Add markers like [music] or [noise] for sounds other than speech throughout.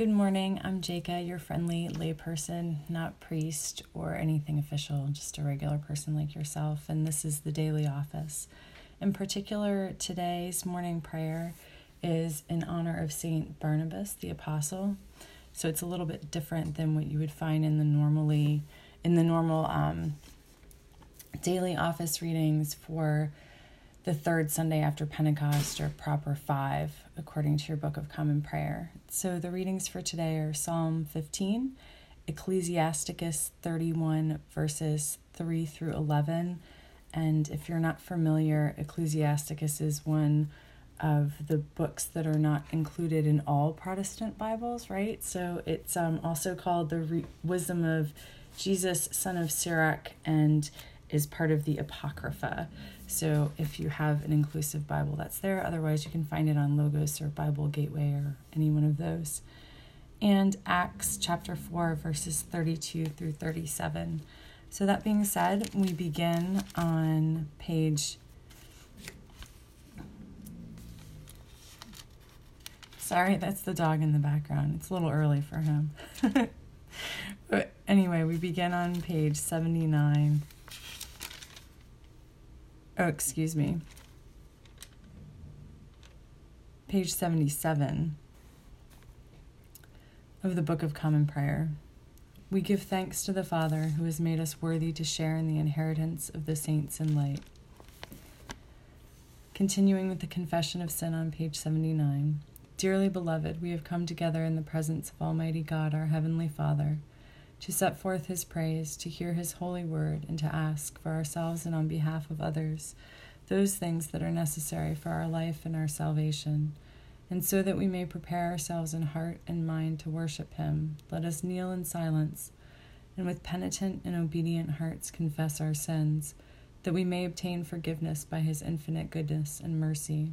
Good morning. I'm Jaka, your friendly layperson, not priest or anything official, just a regular person like yourself. And this is the daily office. In particular, today's morning prayer is in honor of Saint Barnabas the Apostle. So it's a little bit different than what you would find in the normally in the normal um, daily office readings for the third Sunday after Pentecost, or proper five, according to your Book of Common Prayer. So the readings for today are Psalm 15, Ecclesiasticus 31, verses 3 through 11. And if you're not familiar, Ecclesiasticus is one of the books that are not included in all Protestant Bibles, right? So it's um, also called the Re- Wisdom of Jesus, son of Sirach, and is part of the Apocrypha. So if you have an inclusive Bible, that's there. Otherwise, you can find it on Logos or Bible Gateway or any one of those. And Acts chapter 4, verses 32 through 37. So, that being said, we begin on page. Sorry, that's the dog in the background. It's a little early for him. [laughs] but anyway, we begin on page 79 oh, excuse me, page 77 of the Book of Common Prayer. We give thanks to the Father who has made us worthy to share in the inheritance of the saints in light. Continuing with the confession of sin on page 79. Dearly beloved, we have come together in the presence of Almighty God, our Heavenly Father, to set forth His praise, to hear His holy word, and to ask for ourselves and on behalf of others those things that are necessary for our life and our salvation. And so that we may prepare ourselves in heart and mind to worship Him, let us kneel in silence and with penitent and obedient hearts confess our sins, that we may obtain forgiveness by His infinite goodness and mercy.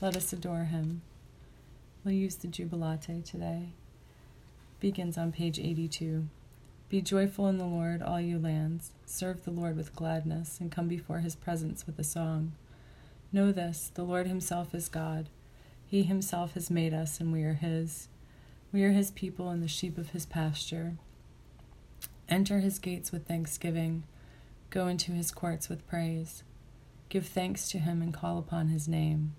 let us adore him. We'll use the Jubilate today. Begins on page 82. Be joyful in the Lord, all you lands. Serve the Lord with gladness, and come before his presence with a song. Know this the Lord himself is God. He himself has made us, and we are his. We are his people and the sheep of his pasture. Enter his gates with thanksgiving, go into his courts with praise. Give thanks to him and call upon his name.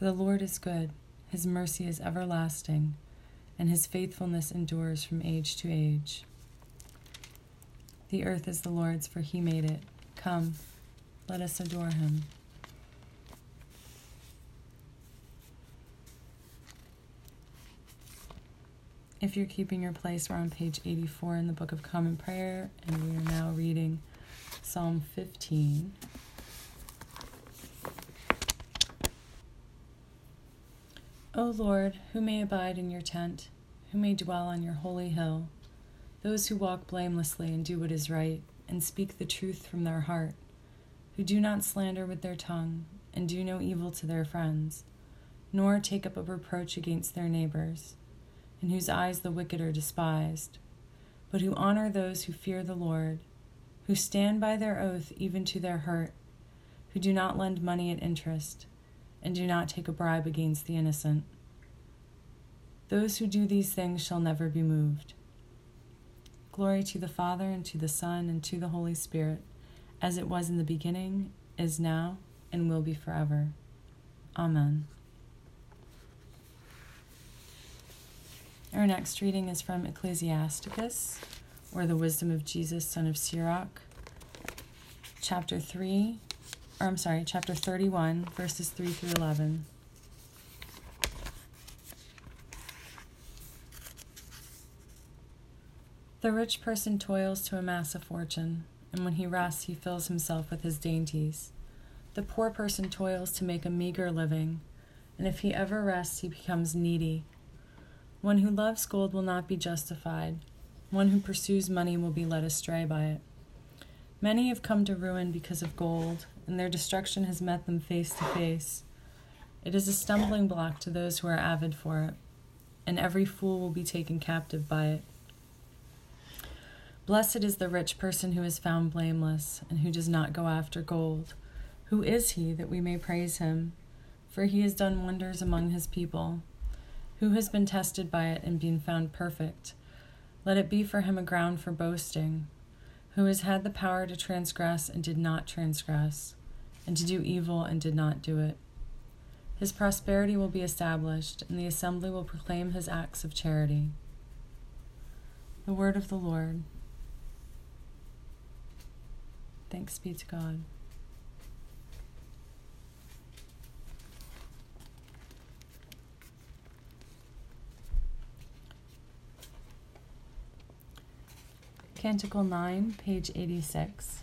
For the Lord is good, his mercy is everlasting, and his faithfulness endures from age to age. The earth is the Lord's, for he made it. Come, let us adore him. If you're keeping your place, we're on page 84 in the Book of Common Prayer, and we are now reading Psalm 15. O Lord, who may abide in your tent, who may dwell on your holy hill, those who walk blamelessly and do what is right, and speak the truth from their heart, who do not slander with their tongue, and do no evil to their friends, nor take up a reproach against their neighbors, in whose eyes the wicked are despised, but who honor those who fear the Lord, who stand by their oath even to their hurt, who do not lend money at interest and do not take a bribe against the innocent. Those who do these things shall never be moved. Glory to the Father, and to the Son, and to the Holy Spirit, as it was in the beginning, is now, and will be forever. Amen. Our next reading is from Ecclesiasticus, or the Wisdom of Jesus, son of Sirach, chapter 3, or I'm sorry, chapter 31, verses 3 through 11. The rich person toils to amass a fortune, and when he rests, he fills himself with his dainties. The poor person toils to make a meager living, and if he ever rests, he becomes needy. One who loves gold will not be justified. One who pursues money will be led astray by it. Many have come to ruin because of gold, and their destruction has met them face to face. It is a stumbling block to those who are avid for it, and every fool will be taken captive by it. Blessed is the rich person who is found blameless and who does not go after gold. Who is he that we may praise him? For he has done wonders among his people. Who has been tested by it and been found perfect? Let it be for him a ground for boasting. Who has had the power to transgress and did not transgress, and to do evil and did not do it? His prosperity will be established, and the assembly will proclaim his acts of charity. The word of the Lord. Thanks be to God. Canticle 9, page 86.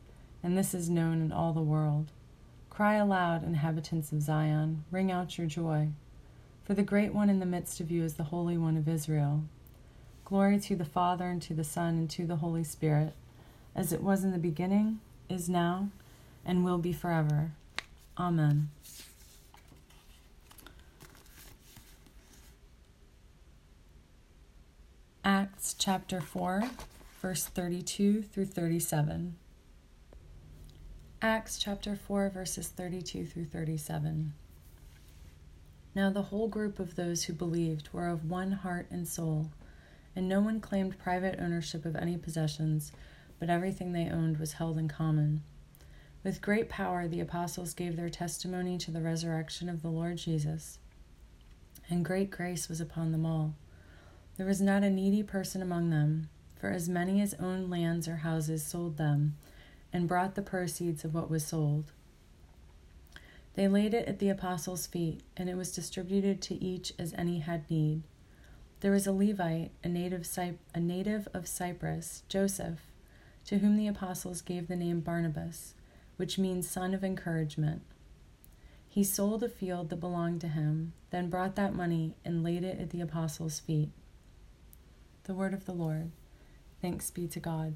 and this is known in all the world. Cry aloud, inhabitants of Zion, ring out your joy. For the great one in the midst of you is the Holy One of Israel. Glory to the Father, and to the Son, and to the Holy Spirit, as it was in the beginning, is now, and will be forever. Amen. Acts chapter 4, verse 32 through 37. Acts chapter 4, verses 32 through 37. Now the whole group of those who believed were of one heart and soul and no one claimed private ownership of any possessions, but everything they owned was held in common. With great power, the apostles gave their testimony to the resurrection of the Lord Jesus, and great grace was upon them all. There was not a needy person among them, for as many as owned lands or houses sold them, and brought the proceeds of what was sold. They laid it at the apostles' feet, and it was distributed to each as any had need. There was a Levite, a native, a native of Cyprus, Joseph, to whom the apostles gave the name Barnabas, which means son of encouragement. He sold a field that belonged to him, then brought that money and laid it at the apostles' feet. The word of the Lord. Thanks be to God.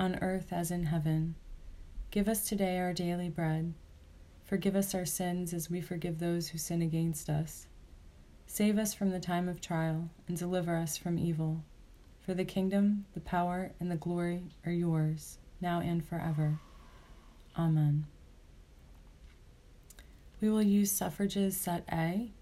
on earth as in heaven. Give us today our daily bread Forgive us our sins as we forgive those who sin against us. Save us from the time of trial and deliver us from evil. For the kingdom, the power, and the glory are yours, now and forever. Amen. We will use suffrages set A.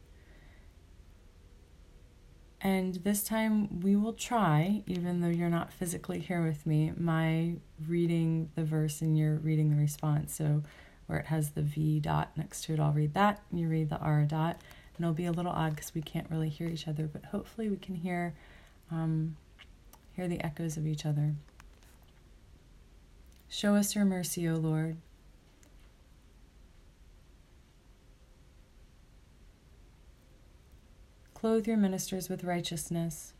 And this time we will try, even though you're not physically here with me, my reading the verse and you're reading the response. So where it has the V dot next to it, I'll read that. And you read the R dot. And it'll be a little odd because we can't really hear each other, but hopefully we can hear um, hear the echoes of each other. Show us your mercy, O Lord. Clothe your ministers with righteousness.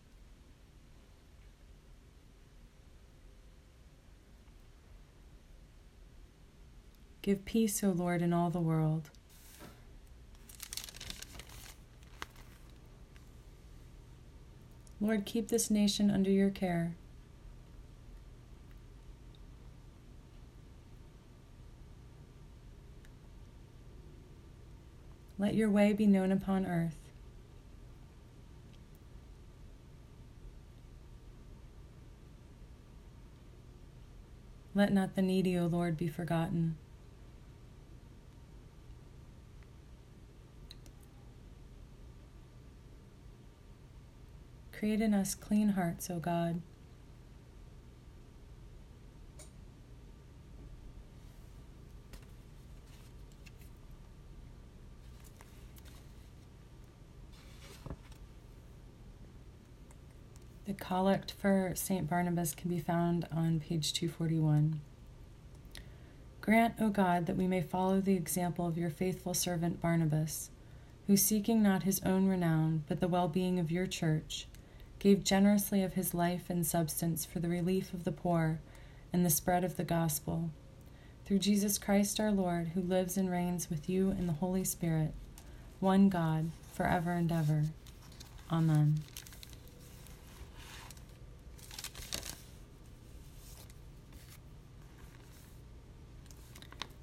Give peace, O Lord, in all the world. Lord, keep this nation under your care. Let your way be known upon earth. Let not the needy, O Lord, be forgotten. Create in us clean hearts, O God. Collect for St. Barnabas can be found on page 241. Grant, O God, that we may follow the example of your faithful servant Barnabas, who, seeking not his own renown, but the well being of your church, gave generously of his life and substance for the relief of the poor and the spread of the gospel. Through Jesus Christ our Lord, who lives and reigns with you in the Holy Spirit, one God, forever and ever. Amen.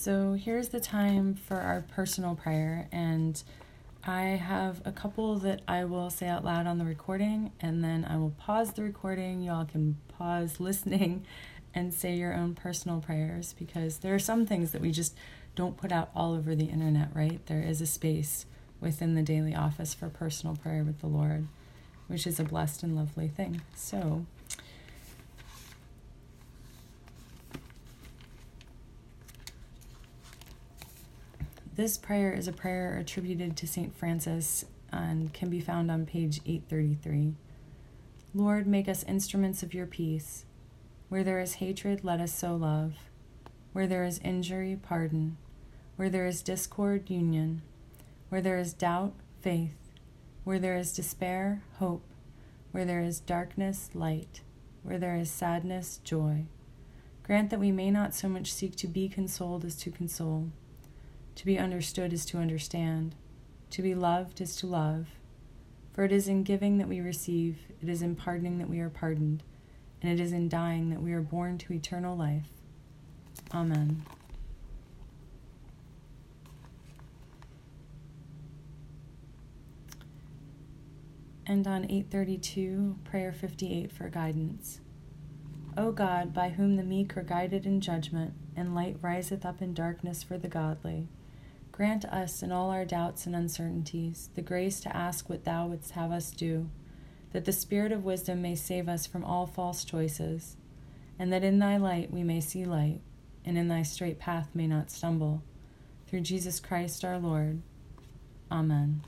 So here's the time for our personal prayer, and I have a couple that I will say out loud on the recording, and then I will pause the recording. Y'all can pause [laughs] listening and say your own personal prayers because there are some things that we just don't put out all over the internet, right? There is a space within the daily office for personal prayer with the Lord, which is a blessed and lovely thing. So, This prayer is a prayer attributed to St. Francis and can be found on page 833. Lord, make us instruments of your peace. Where there is hatred, let us sow love. Where there is injury, pardon. Where there is discord, union. Where there is doubt, faith. Where there is despair, hope. Where there is darkness, light. Where there is sadness, joy. Grant that we may not so much seek to be consoled as to console to be understood is to understand. To be loved is to love. For it is in giving that we receive, it is in pardoning that we are pardoned, and it is in dying that we are born to eternal life. Amen. And on 832, prayer 58 for guidance. O God, by whom the meek are guided in judgment, and light riseth up in darkness for the godly, Grant us in all our doubts and uncertainties the grace to ask what Thou wouldst have us do, that the Spirit of wisdom may save us from all false choices, and that in Thy light we may see light, and in Thy straight path may not stumble. Through Jesus Christ our Lord. Amen.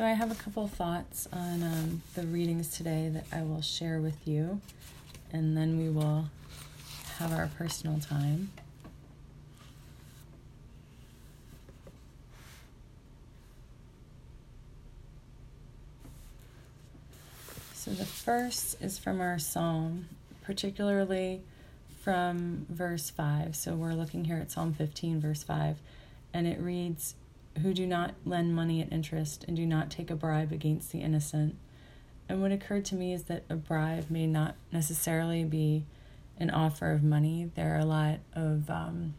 So, I have a couple thoughts on um, the readings today that I will share with you, and then we will have our personal time. So, the first is from our psalm, particularly from verse 5. So, we're looking here at Psalm 15, verse 5, and it reads, who do not lend money at interest and do not take a bribe against the innocent. And what occurred to me is that a bribe may not necessarily be an offer of money. There are a lot of um,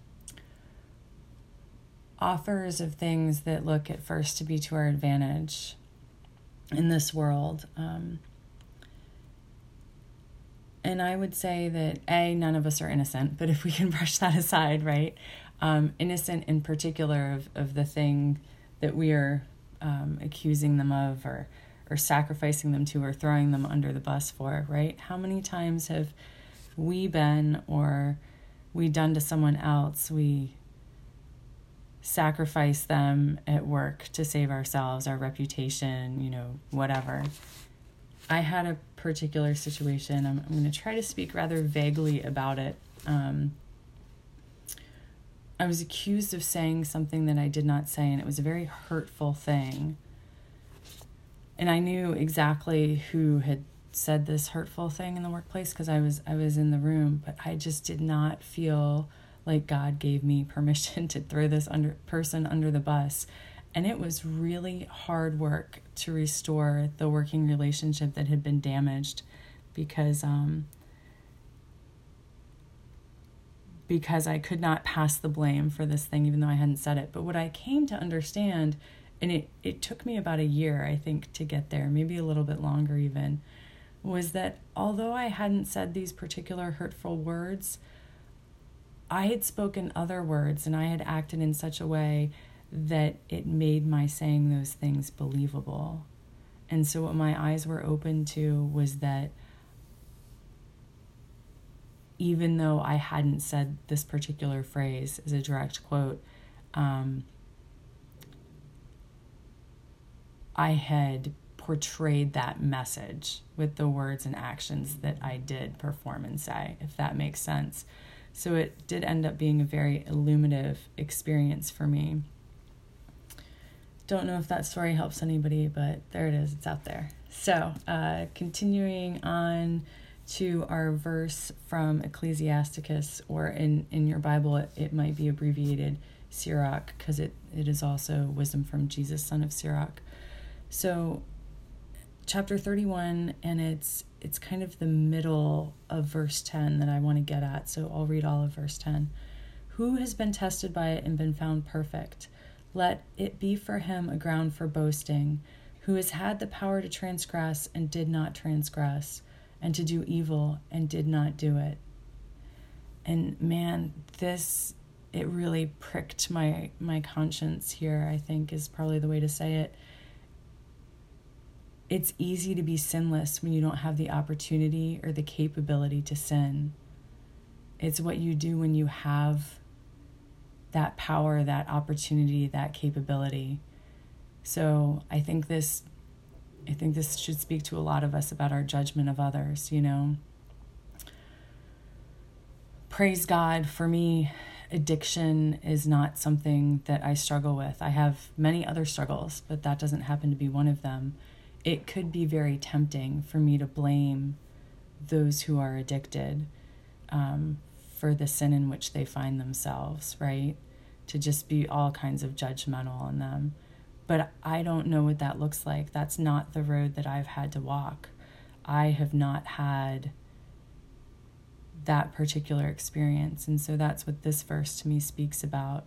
offers of things that look at first to be to our advantage in this world. Um, and I would say that A, none of us are innocent, but if we can [laughs] brush that aside, right? Um, innocent in particular of, of the thing that we are um, accusing them of or or sacrificing them to or throwing them under the bus for, right? How many times have we been or we done to someone else, we sacrifice them at work to save ourselves, our reputation, you know, whatever. I had a particular situation. I'm, I'm going to try to speak rather vaguely about it. Um, I was accused of saying something that I did not say, and it was a very hurtful thing. And I knew exactly who had said this hurtful thing in the workplace because I was I was in the room, but I just did not feel like God gave me [laughs] permission to throw this under person under the bus. And it was really hard work to restore the working relationship that had been damaged because um, because I could not pass the blame for this thing, even though I hadn't said it. But what I came to understand, and it, it took me about a year, I think, to get there, maybe a little bit longer even, was that although I hadn't said these particular hurtful words, I had spoken other words and I had acted in such a way that it made my saying those things believable. And so, what my eyes were open to was that even though I hadn't said this particular phrase as a direct quote, um, I had portrayed that message with the words and actions that I did perform and say, if that makes sense. So it did end up being a very illuminative experience for me. Don't know if that story helps anybody, but there it is, it's out there. So, uh, continuing on to our verse from Ecclesiasticus, or in, in your Bible, it, it might be abbreviated Sirach, because it, it is also wisdom from Jesus, son of Sirach. So, chapter 31, and it's it's kind of the middle of verse 10 that I want to get at. So I'll read all of verse 10. Who has been tested by it and been found perfect? Let it be for him a ground for boasting, who has had the power to transgress and did not transgress and to do evil and did not do it. And man, this it really pricked my my conscience here, I think is probably the way to say it. It's easy to be sinless when you don't have the opportunity or the capability to sin. It's what you do when you have that power, that opportunity, that capability. So I think this I think this should speak to a lot of us about our judgment of others, you know. Praise God, for me, addiction is not something that I struggle with. I have many other struggles, but that doesn't happen to be one of them. It could be very tempting for me to blame those who are addicted um, for the sin in which they find themselves, right? To just be all kinds of judgmental on them but I don't know what that looks like. That's not the road that I've had to walk. I have not had that particular experience. And so that's what this verse to me speaks about.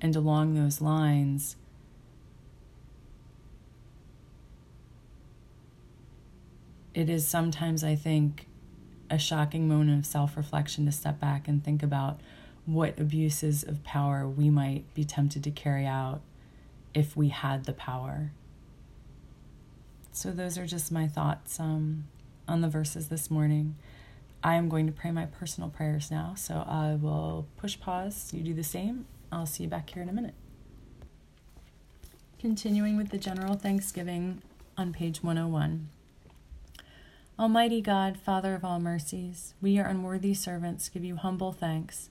And along those lines, it is sometimes, I think, a shocking moment of self reflection to step back and think about what abuses of power we might be tempted to carry out if we had the power. So, those are just my thoughts um, on the verses this morning. I am going to pray my personal prayers now, so I will push pause. You do the same. I'll see you back here in a minute. Continuing with the general thanksgiving on page 101. Almighty God, Father of all mercies, we, your unworthy servants, give you humble thanks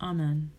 Amen.